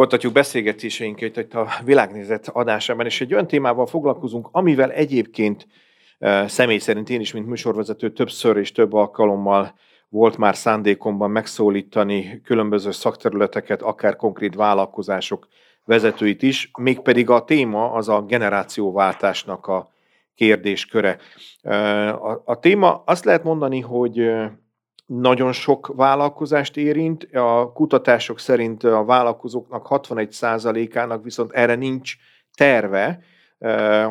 Folytatjuk beszélgetéseinket itt a világnézet adásában, és egy olyan témával foglalkozunk, amivel egyébként személy szerint én is, mint műsorvezető többször és több alkalommal volt már szándékomban megszólítani különböző szakterületeket, akár konkrét vállalkozások vezetőit is, mégpedig a téma az a generációváltásnak a kérdésköre. A, a téma azt lehet mondani, hogy nagyon sok vállalkozást érint. A kutatások szerint a vállalkozóknak 61%-ának viszont erre nincs terve,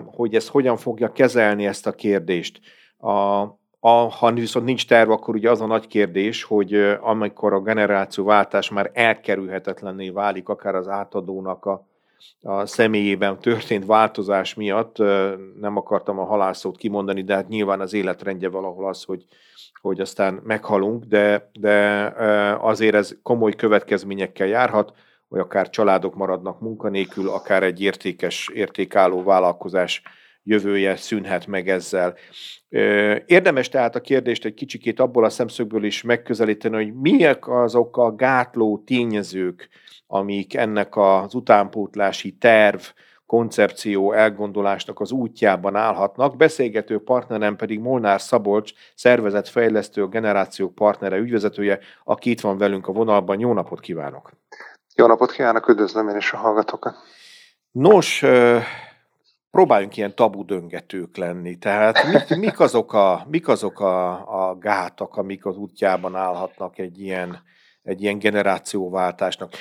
hogy ez hogyan fogja kezelni ezt a kérdést. A, a, ha viszont nincs terve, akkor ugye az a nagy kérdés, hogy amikor a generációváltás már elkerülhetetlenné válik, akár az átadónak a, a személyében történt változás miatt, nem akartam a halászót kimondani, de hát nyilván az életrendje valahol az, hogy hogy aztán meghalunk, de, de azért ez komoly következményekkel járhat, hogy akár családok maradnak munkanélkül, akár egy értékes, értékálló vállalkozás jövője szűnhet meg ezzel. Érdemes tehát a kérdést egy kicsikét abból a szemszögből is megközelíteni, hogy miek azok a gátló tényezők, amik ennek az utánpótlási terv, koncepció elgondolásnak az útjában állhatnak. Beszélgető partnerem pedig Molnár Szabolcs, szervezetfejlesztő, generációk partnere, ügyvezetője, aki itt van velünk a vonalban. Jó napot kívánok! Jó napot kívánok, üdvözlöm én is a hallgatókat! Nos, próbáljunk ilyen tabu döngetők lenni. Tehát mik, mik azok, a, mik azok a, a gátak, amik az útjában állhatnak egy ilyen egy ilyen generációváltásnak.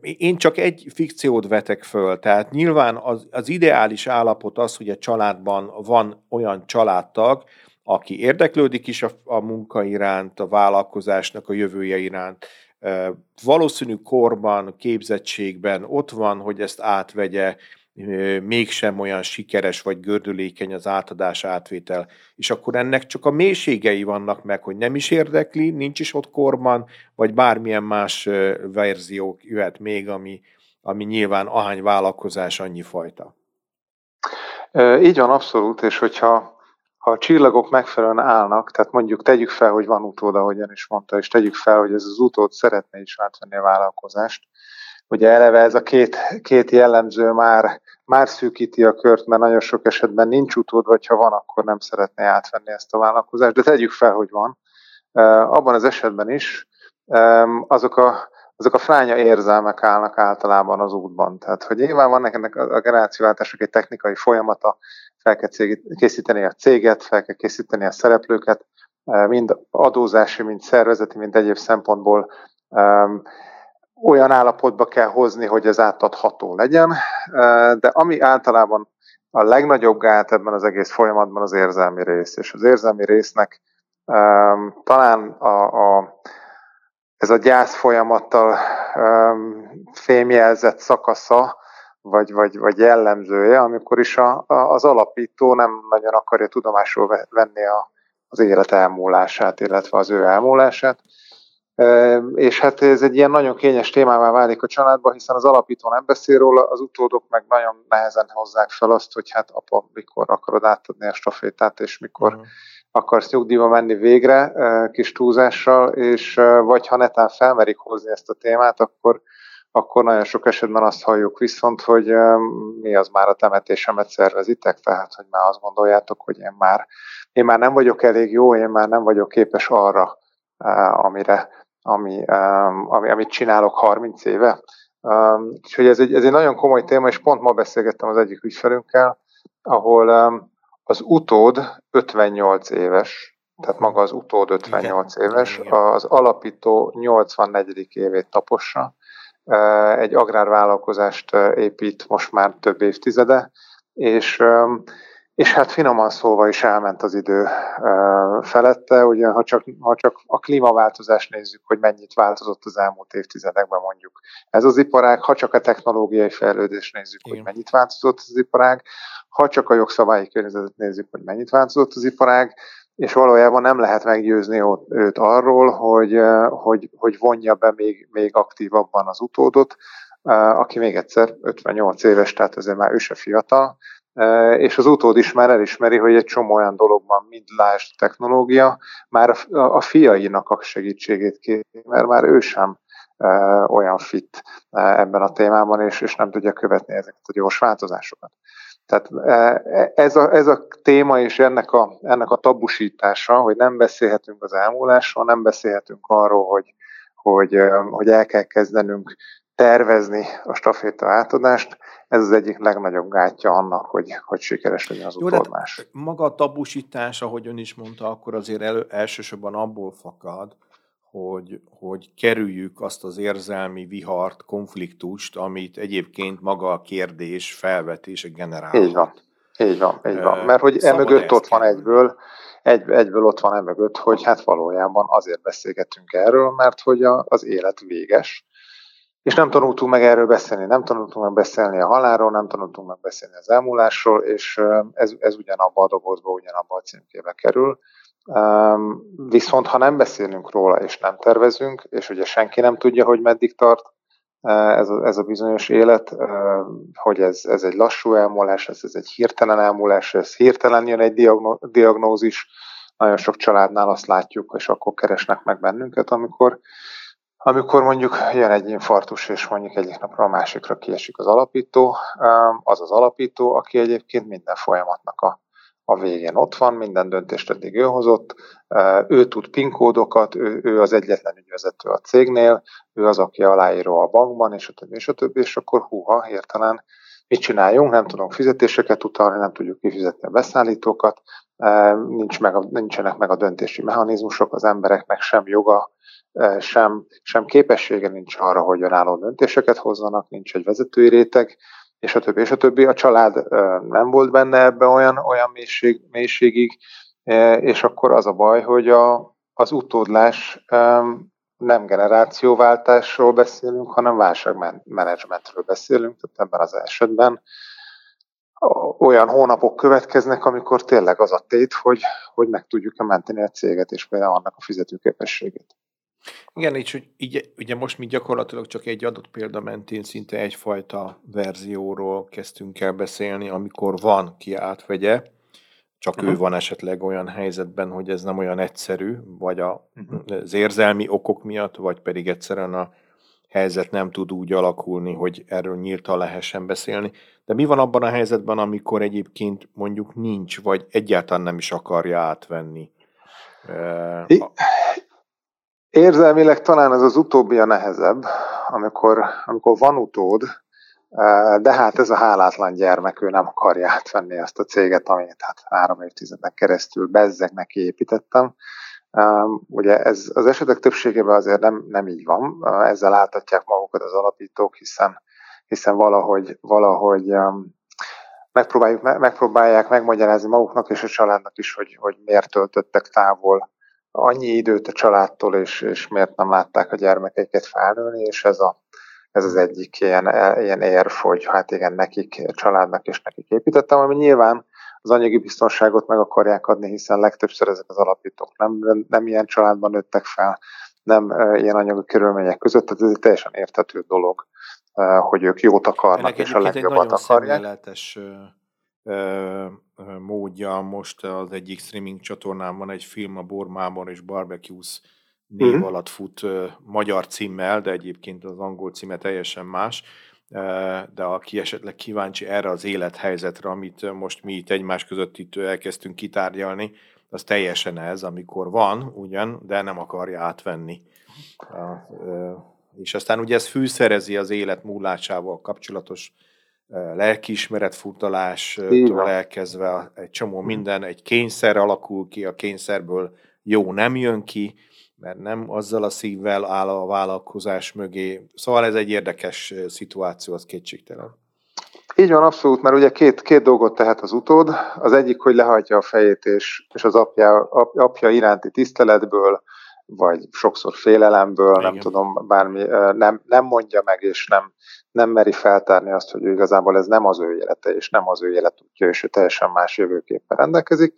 Én csak egy fikciót vetek föl, tehát nyilván az, az ideális állapot az, hogy a családban van olyan családtag, aki érdeklődik is a, a munka iránt, a vállalkozásnak a jövője iránt, valószínű korban, képzettségben ott van, hogy ezt átvegye, mégsem olyan sikeres vagy gördülékeny az átadás átvétel, és akkor ennek csak a mélységei vannak meg, hogy nem is érdekli, nincs is ott korban, vagy bármilyen más verziók jöhet még, ami, ami nyilván ahány vállalkozás, annyi fajta. Így van, abszolút, és hogyha ha a csillagok megfelelően állnak, tehát mondjuk tegyük fel, hogy van utód, ahogyan is mondta, és tegyük fel, hogy ez az utód szeretne is átvenni a vállalkozást, Ugye eleve ez a két, két jellemző már, már szűkíti a kört, mert nagyon sok esetben nincs utód, vagy ha van, akkor nem szeretné átvenni ezt a vállalkozást, de tegyük fel, hogy van. Abban az esetben is azok a, azok a fránya érzelmek állnak általában az útban. Tehát, hogy nyilván van ennek a generációváltások egy technikai folyamata, fel kell készíteni a céget, fel kell készíteni a szereplőket, mind adózási, mind szervezeti, mind egyéb szempontból olyan állapotba kell hozni, hogy ez átadható legyen, de ami általában a legnagyobb gát ebben az egész folyamatban az érzelmi rész, és az érzelmi résznek talán a, a, ez a gyász folyamattal fémjelzett szakasza, vagy, vagy, vagy jellemzője, amikor is a, a, az alapító nem nagyon akarja tudomásul venni a, az élet elmúlását, illetve az ő elmúlását, és hát ez egy ilyen nagyon kényes témává válik a családban, hiszen az alapító nem beszél róla, az utódok meg nagyon nehezen hozzák fel azt, hogy hát apa, mikor akarod átadni a stafétát, és mikor uh-huh. akarsz nyugdíjba menni végre kis túlzással, és vagy ha netán felmerik hozni ezt a témát, akkor, akkor nagyon sok esetben azt halljuk viszont, hogy mi az már a temetésemet szervezitek, tehát hogy már azt gondoljátok, hogy én már, én már nem vagyok elég jó, én már nem vagyok képes arra, amire ami, ami, amit csinálok 30 éve. Úgyhogy ez egy, ez egy nagyon komoly téma, és pont ma beszélgettem az egyik ügyfelünkkel, ahol az utód 58 éves, tehát maga az utód 58 Igen. éves, az alapító 84. évét tapossa, egy agrárvállalkozást épít most már több évtizede, és és hát finoman szólva is elment az idő felette, ugye ha csak, ha csak a klímaváltozást nézzük, hogy mennyit változott az elmúlt évtizedekben mondjuk ez az iparág, ha csak a technológiai fejlődést nézzük, Igen. hogy mennyit változott az iparág, ha csak a jogszabályi környezetet nézzük, hogy mennyit változott az iparág, és valójában nem lehet meggyőzni őt arról, hogy, hogy, hogy vonja be még, még aktívabban az utódot, aki még egyszer 58 éves, tehát ezért már ő se fiatal, és az utód is már elismeri, hogy egy csomó olyan dologban, mint lásd technológia, már a fiainak a segítségét kéri, mert már ő sem olyan fit ebben a témában, és, és nem tudja követni ezeket a gyors változásokat. Tehát ez a, ez a téma és ennek a, ennek a tabusítása, hogy nem beszélhetünk az elmúlásról, nem beszélhetünk arról, hogy, hogy, hogy el kell kezdenünk tervezni a staféta átadást, ez az egyik legnagyobb gátja annak, hogy, hogy sikeres legyen az utódmás. Maga a tabusítás, ahogy ön is mondta, akkor azért elő, elsősorban abból fakad, hogy, hogy kerüljük azt az érzelmi vihart, konfliktust, amit egyébként maga a kérdés felvetése generál. Így van. Így van, így van. Mert hogy emögött ott van egyből, egy, egyből ott van emögött, hogy hát valójában azért beszélgetünk erről, mert hogy a, az élet véges, és nem tanultunk meg erről beszélni, nem tanultunk meg beszélni a halálról, nem tanultunk meg beszélni az elmúlásról, és ez, ez ugyanabba a dobozba, ugyanabba a címkébe kerül. Viszont ha nem beszélünk róla, és nem tervezünk, és ugye senki nem tudja, hogy meddig tart ez a, ez a bizonyos élet, hogy ez, ez egy lassú elmúlás, ez, ez egy hirtelen elmúlás, ez hirtelen jön egy diagnózis, nagyon sok családnál azt látjuk, és akkor keresnek meg bennünket, amikor amikor mondjuk jön egy infarktus, és mondjuk egyik napra a másikra kiesik az alapító, az az alapító, aki egyébként minden folyamatnak a, a végén ott van, minden döntést eddig ő hozott, ő tud PIN kódokat, ő, ő az egyetlen ügyvezető a cégnél, ő az, aki aláíró a bankban, és a többi, és a többi, és akkor húha, hirtelen mit csináljunk, nem tudunk fizetéseket utalni, nem tudjuk kifizetni a beszállítókat, nincs meg nincsenek meg a döntési mechanizmusok, az embereknek sem joga sem, sem képessége nincs arra, hogy önálló döntéseket hozzanak, nincs egy vezetői réteg, és a többi, és a többi. A család nem volt benne ebbe olyan, olyan mélység, mélységig, és akkor az a baj, hogy a, az utódlás nem generációváltásról beszélünk, hanem válságmenedzsmentről beszélünk, tehát ebben az esetben olyan hónapok következnek, amikor tényleg az a tét, hogy, hogy meg tudjuk-e menteni a céget, és például annak a fizetőképességét. Igen, így, hogy így, ugye most mi gyakorlatilag csak egy adott példa mentén szinte egyfajta verzióról kezdtünk el beszélni, amikor van ki átvegye, csak uh-huh. ő van esetleg olyan helyzetben, hogy ez nem olyan egyszerű, vagy a, uh-huh. az érzelmi okok miatt, vagy pedig egyszerűen a helyzet nem tud úgy alakulni, hogy erről nyíltan lehessen beszélni. De mi van abban a helyzetben, amikor egyébként mondjuk nincs, vagy egyáltalán nem is akarja átvenni? I- Érzelmileg talán ez az utóbbi a nehezebb, amikor, amikor van utód, de hát ez a hálátlan gyermek, ő nem akarja átvenni ezt a céget, amit hát három évtizednek keresztül bezzegnek építettem. Ugye ez az esetek többségében azért nem, nem így van, ezzel áltatják magukat az alapítók, hiszen, hiszen valahogy, valahogy megpróbáljuk, megpróbálják megmagyarázni maguknak és a családnak is, hogy, hogy miért töltöttek távol annyi időt a családtól, és, és miért nem látták a gyermekeiket felnőni, és ez, a, ez az egyik ilyen, ilyen érv, hogy hát igen, nekik, családnak és nekik építettem, ami nyilván az anyagi biztonságot meg akarják adni, hiszen legtöbbször ezek az alapítók nem, nem ilyen családban nőttek fel, nem ilyen anyagi körülmények között, tehát ez egy teljesen értető dolog, hogy ők jót akarnak, Ennek és a legjobbat akarják módja. Most az egyik streaming csatornán van egy film, a Bormában és Barbecues név mm-hmm. alatt fut magyar címmel, de egyébként az angol címe teljesen más. De aki esetleg kíváncsi erre az élethelyzetre, amit most mi itt egymás között itt elkezdtünk kitárgyalni, az teljesen ez, amikor van ugyan, de nem akarja átvenni. És aztán ugye ez fűszerezi az élet múlásával kapcsolatos lelkiismeret furdalástól elkezdve egy csomó mhm. minden, egy kényszer alakul ki, a kényszerből jó nem jön ki, mert nem azzal a szívvel áll a vállalkozás mögé. Szóval ez egy érdekes szituáció, az kétségtelen. Így van, abszolút, mert ugye két, két dolgot tehet az utód. Az egyik, hogy lehajtja a fejét, és, és az apja, ap, apja iránti tiszteletből, vagy sokszor félelemből, Igen. nem tudom, bármi, nem, nem mondja meg, és nem, nem meri feltárni azt, hogy igazából ez nem az ő élete, és nem az ő életútja, és ő teljesen más jövőképpen rendelkezik,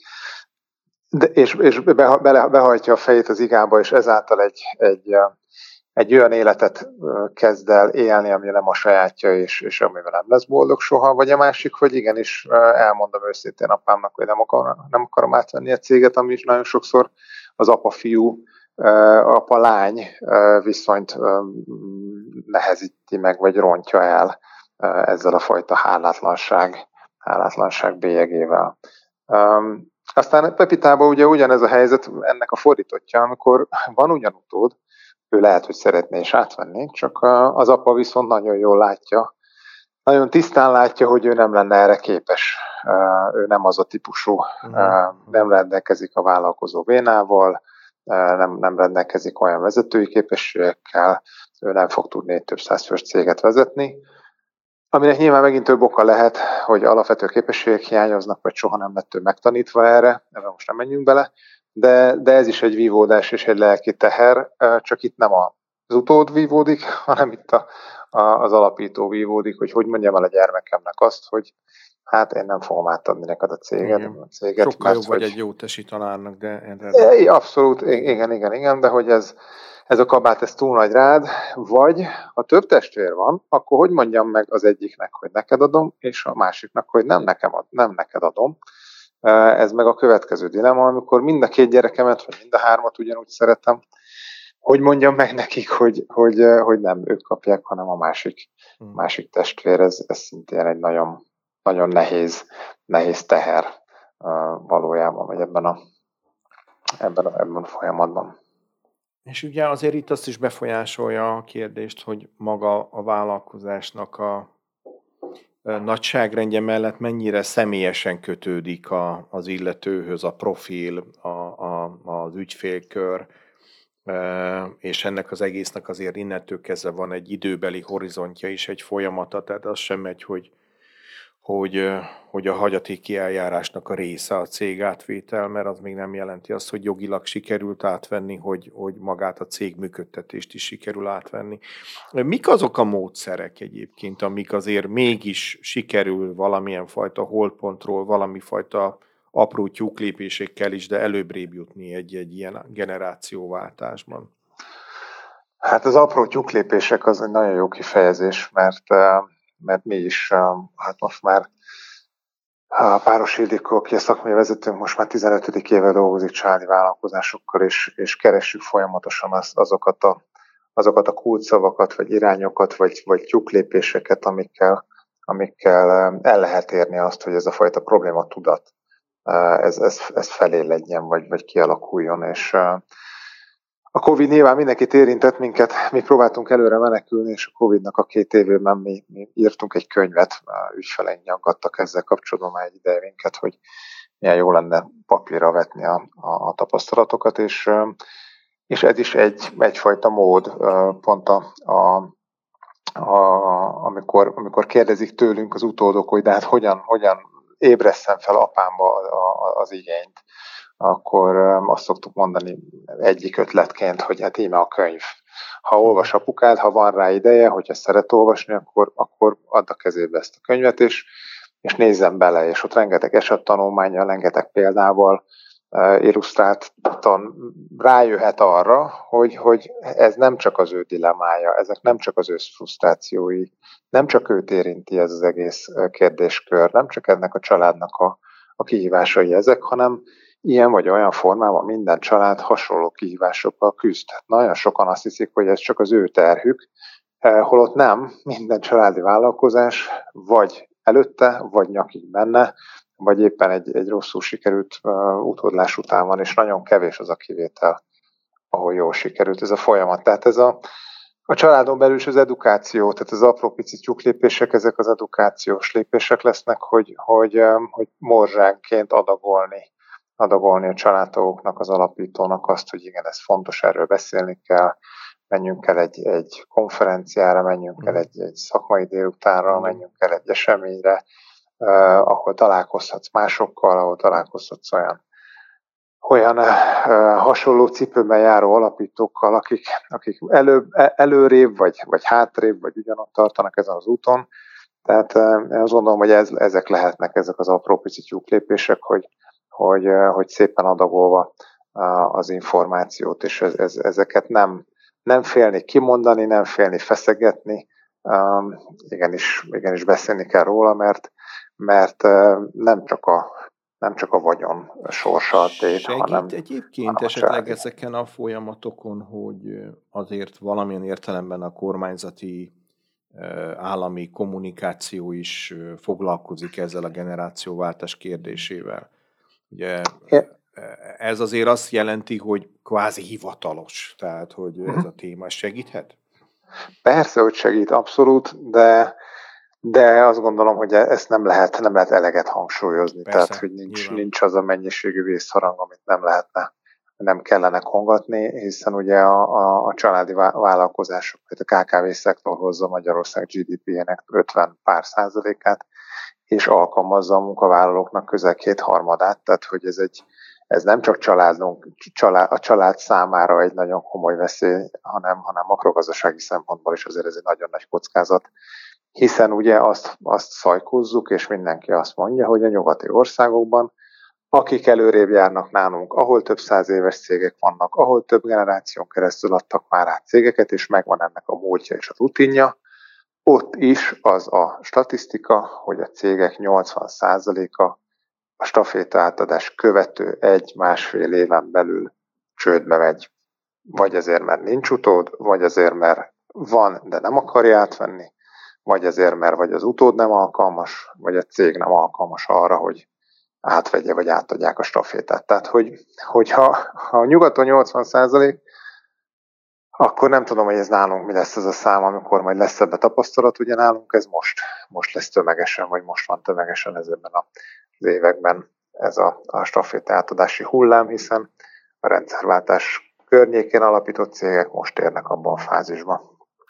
de, és, és be, be, behajtja a fejét az igába, és ezáltal egy, egy, egy olyan életet kezd el élni, ami nem a sajátja, és, és amivel nem lesz boldog soha, vagy a másik, hogy igenis elmondom őszintén apámnak, hogy nem akarom, nem akarom átvenni a céget, ami is nagyon sokszor az apa-fiú apa-lány viszonyt nehezíti meg, vagy rontja el ezzel a fajta hálátlanság, hálátlanság bélyegével. Aztán Pepitában ugye ugyanez a helyzet, ennek a fordítottja, amikor van ugyan utód, ő lehet, hogy szeretné is átvenni, csak az apa viszont nagyon jól látja, nagyon tisztán látja, hogy ő nem lenne erre képes. Ő nem az a típusú, uh-huh. nem rendelkezik a vállalkozó vénával, nem, nem rendelkezik olyan vezetői képességekkel, ő nem fog tudni egy több száz fős céget vezetni, aminek nyilván megint több oka lehet, hogy alapvető képességek hiányoznak, vagy soha nem lett ő megtanítva erre, ebben most nem menjünk bele, de, de ez is egy vívódás és egy lelki teher, csak itt nem az utód vívódik, hanem itt a, a, az alapító vívódik, hogy hogy mondjam el a gyermekemnek azt, hogy hát én nem fogom átadni neked a céget. Igen. A céget Sokkal mert, jobb vagy egy jó tesi tanárnak, de... É, abszolút, igen, igen, igen, de hogy ez, ez a kabát, ez túl nagy rád, vagy ha több testvér van, akkor hogy mondjam meg az egyiknek, hogy neked adom, és a másiknak, hogy nem, nekem ad, nem neked adom. Ez meg a következő dilema, amikor mind a két gyerekemet, vagy mind a hármat ugyanúgy szeretem, hogy mondjam meg nekik, hogy, hogy, hogy nem ők kapják, hanem a másik, hmm. másik testvér. Ez, ez szintén egy nagyon, nagyon nehéz, nehéz teher valójában, vagy ebben a, ebben a, ebben a folyamatban. És ugye azért itt azt is befolyásolja a kérdést, hogy maga a vállalkozásnak a nagyságrendje mellett mennyire személyesen kötődik a, az illetőhöz a profil, a, a, az ügyfélkör, és ennek az egésznek azért innentől kezdve van egy időbeli horizontja is, egy folyamata, tehát az sem megy, hogy hogy, hogy a hagyatéki eljárásnak a része a cég átvétel, mert az még nem jelenti azt, hogy jogilag sikerült átvenni, hogy, hogy magát a cég működtetést is sikerül átvenni. Mik azok a módszerek egyébként, amik azért mégis sikerül valamilyen fajta holdpontról, valami fajta apró tyúklépésekkel is, de előbbrébb jutni egy-egy ilyen generációváltásban? Hát az apró tyúklépések az egy nagyon jó kifejezés, mert mert mi is, hát most már a Páros Ildikó, aki a szakmai vezetőnk, most már 15. éve dolgozik családi vállalkozásokkal, és, és keressük folyamatosan az, azokat a, azokat a kulcsszavakat, vagy irányokat, vagy, vagy tyúklépéseket, amikkel, amikkel el lehet érni azt, hogy ez a fajta probléma tudat, ez, ez, ez felé legyen, vagy, vagy kialakuljon, és a Covid nyilván mindenkit érintett minket, mi próbáltunk előre menekülni, és a Covidnak a két évében mi, mi írtunk egy könyvet, ügyfeleink nyaggattak ezzel kapcsolatban már egy ideje minket, hogy milyen jó lenne papírra vetni a, a, a tapasztalatokat, és, és ez is egy, egyfajta mód, pont a, a, a, amikor, amikor kérdezik tőlünk az utódok, hogy de hát hogyan, hogyan ébreszem fel apámba az igényt akkor azt szoktuk mondani egyik ötletként, hogy hát íme a könyv. Ha olvas apukád, ha van rá ideje, hogyha szeret olvasni, akkor, akkor add a kezébe ezt a könyvet, és, és nézzen bele, és ott rengeteg esettanulmánya, rengeteg példával, illusztráltan rájöhet arra, hogy, hogy ez nem csak az ő dilemája, ezek nem csak az ő frusztrációi, nem csak őt érinti ez az egész kérdéskör, nem csak ennek a családnak a, a kihívásai ezek, hanem ilyen vagy olyan formában minden család hasonló kihívásokkal küzd. Nagyon sokan azt hiszik, hogy ez csak az ő terhük, eh, holott nem, minden családi vállalkozás vagy előtte, vagy nyakig benne, vagy éppen egy, egy rosszul sikerült uh, utódlás után van, és nagyon kevés az a kivétel, ahol jól sikerült ez a folyamat. Tehát ez a, a családon belül is az edukáció, tehát az apró pici tyúklépések, ezek az edukációs lépések lesznek, hogy, hogy, hogy morzsánként adagolni adagolni a családtagoknak, az alapítónak azt, hogy igen, ez fontos, erről beszélni kell, menjünk el egy, egy konferenciára, menjünk el egy, egy szakmai délutánra, menjünk el egy eseményre, eh, ahol találkozhatsz másokkal, ahol találkozhatsz olyan olyan eh, hasonló cipőben járó alapítókkal, akik, akik elő, előrébb, vagy, vagy hátrébb, vagy ugyanott tartanak ezen az úton. Tehát eh, én azt gondolom, hogy ez, ezek lehetnek ezek az apró pici lépések, hogy, hogy, hogy szépen adagolva az információt, és ez, ez, ezeket nem, nem félni kimondani, nem félni feszegetni, igenis, igenis beszélni kell róla, mert, mert nem, csak a, nem csak a vagyon sorsa tét, Segít hanem egyébként hanem esetleg ezeken a folyamatokon, hogy azért valamilyen értelemben a kormányzati állami kommunikáció is foglalkozik ezzel a generációváltás kérdésével. Ugye ez azért azt jelenti, hogy kvázi hivatalos, tehát hogy ez mhm. a téma segíthet? Persze, hogy segít, abszolút, de de azt gondolom, hogy ezt nem lehet, nem lehet eleget hangsúlyozni. Persze, Tehát, hogy nincs, nincs az a mennyiségű vészharang, amit nem lehetne, nem kellene kongatni, hiszen ugye a, a, a családi vállalkozások, tehát a KKV szektor hozza Magyarország GDP-jének 50 pár százalékát, és alkalmazza a munkavállalóknak közel kétharmadát, tehát hogy ez egy ez nem csak családunk, család, a család számára egy nagyon komoly veszély, hanem, hanem makrogazdasági szempontból is azért ez egy nagyon nagy kockázat, hiszen ugye azt, azt szajkozzuk, és mindenki azt mondja, hogy a nyugati országokban, akik előrébb járnak nálunk, ahol több száz éves cégek vannak, ahol több generáción keresztül adtak már át cégeket, és megvan ennek a módja és a rutinja, ott is az a statisztika, hogy a cégek 80%-a a staféta átadás követő egy-másfél éven belül csődbe megy. Vagy azért, mert nincs utód, vagy azért, mert van, de nem akarja átvenni, vagy azért, mert vagy az utód nem alkalmas, vagy a cég nem alkalmas arra, hogy átvegye, vagy átadják a stafétát. Tehát, hogy, hogyha ha nyugaton 80 százalék, akkor nem tudom, hogy ez nálunk mi lesz ez a szám, amikor majd lesz ebbe tapasztalat, ugye nálunk ez most, most lesz tömegesen, vagy most van tömegesen ezekben az években ez a, a staféta átadási hullám, hiszen a rendszerváltás környékén alapított cégek most érnek abban a fázisban.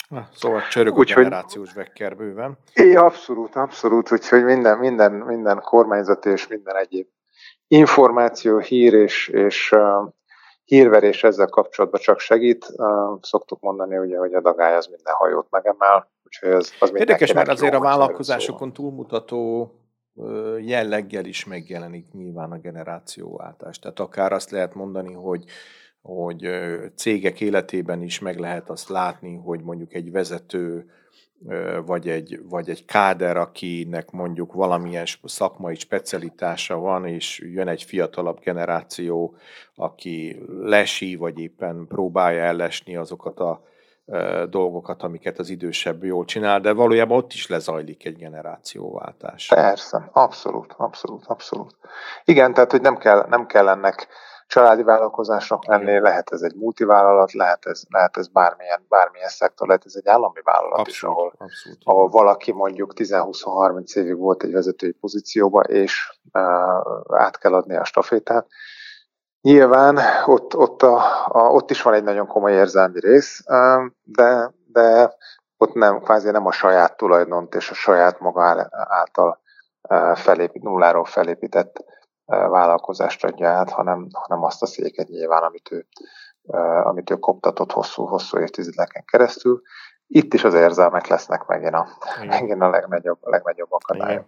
Na, szóval csörög a generációs vekker bőven. É, abszolút, abszolút, úgyhogy minden, minden, minden kormányzat és minden egyéb információ, hír és, és uh, hírverés ezzel kapcsolatban csak segít. Szoktuk mondani, ugye, hogy a dagály az minden hajót megemel, úgyhogy ez, az Érdekes, mert azért jó, a vállalkozásokon túlmutató jelleggel is megjelenik nyilván a generációváltás. Tehát akár azt lehet mondani, hogy hogy cégek életében is meg lehet azt látni, hogy mondjuk egy vezető vagy egy, vagy egy káder, akinek mondjuk valamilyen szakmai specialitása van, és jön egy fiatalabb generáció, aki lesi, vagy éppen próbálja ellesni azokat a dolgokat, amiket az idősebb jól csinál, de valójában ott is lezajlik egy generációváltás. Persze, abszolút, abszolút, abszolút. Igen, tehát hogy nem kell, nem kell ennek családi vállalkozásnak lenni, lehet ez egy multivállalat, lehet ez, lehet ez bármilyen, bármilyen szektor, lehet ez egy állami vállalat abszolút, is, ahol, abszolút, ahol valaki mondjuk 10-20-30 évig volt egy vezetői pozícióba, és uh, át kell adni a stafétát. Nyilván ott, ott, a, a, ott is van egy nagyon komoly érzelmi rész, de, de ott nem, kvázi nem a saját tulajdont és a saját maga által felépít, nulláról felépített vállalkozást adja át, hanem, hanem azt a széket nyilván, amit ő, amit ő koptatott hosszú-hosszú évtizedeken keresztül. Itt is az érzelmek lesznek megint a, megint a legnagyobb, a legnagyobb akadály.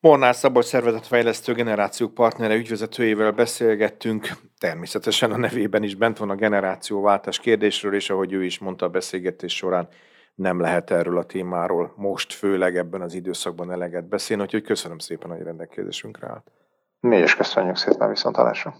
Mornár Szabolcs szervezetfejlesztő generációk partnere ügyvezetőjével beszélgettünk, természetesen a nevében is bent van a generációváltás kérdésről, és ahogy ő is mondta a beszélgetés során, nem lehet erről a témáról most, főleg ebben az időszakban eleget beszélni, úgyhogy köszönöm szépen, hogy rendelkezésünkre állt. Mi is köszönjük szépen viszontalásra.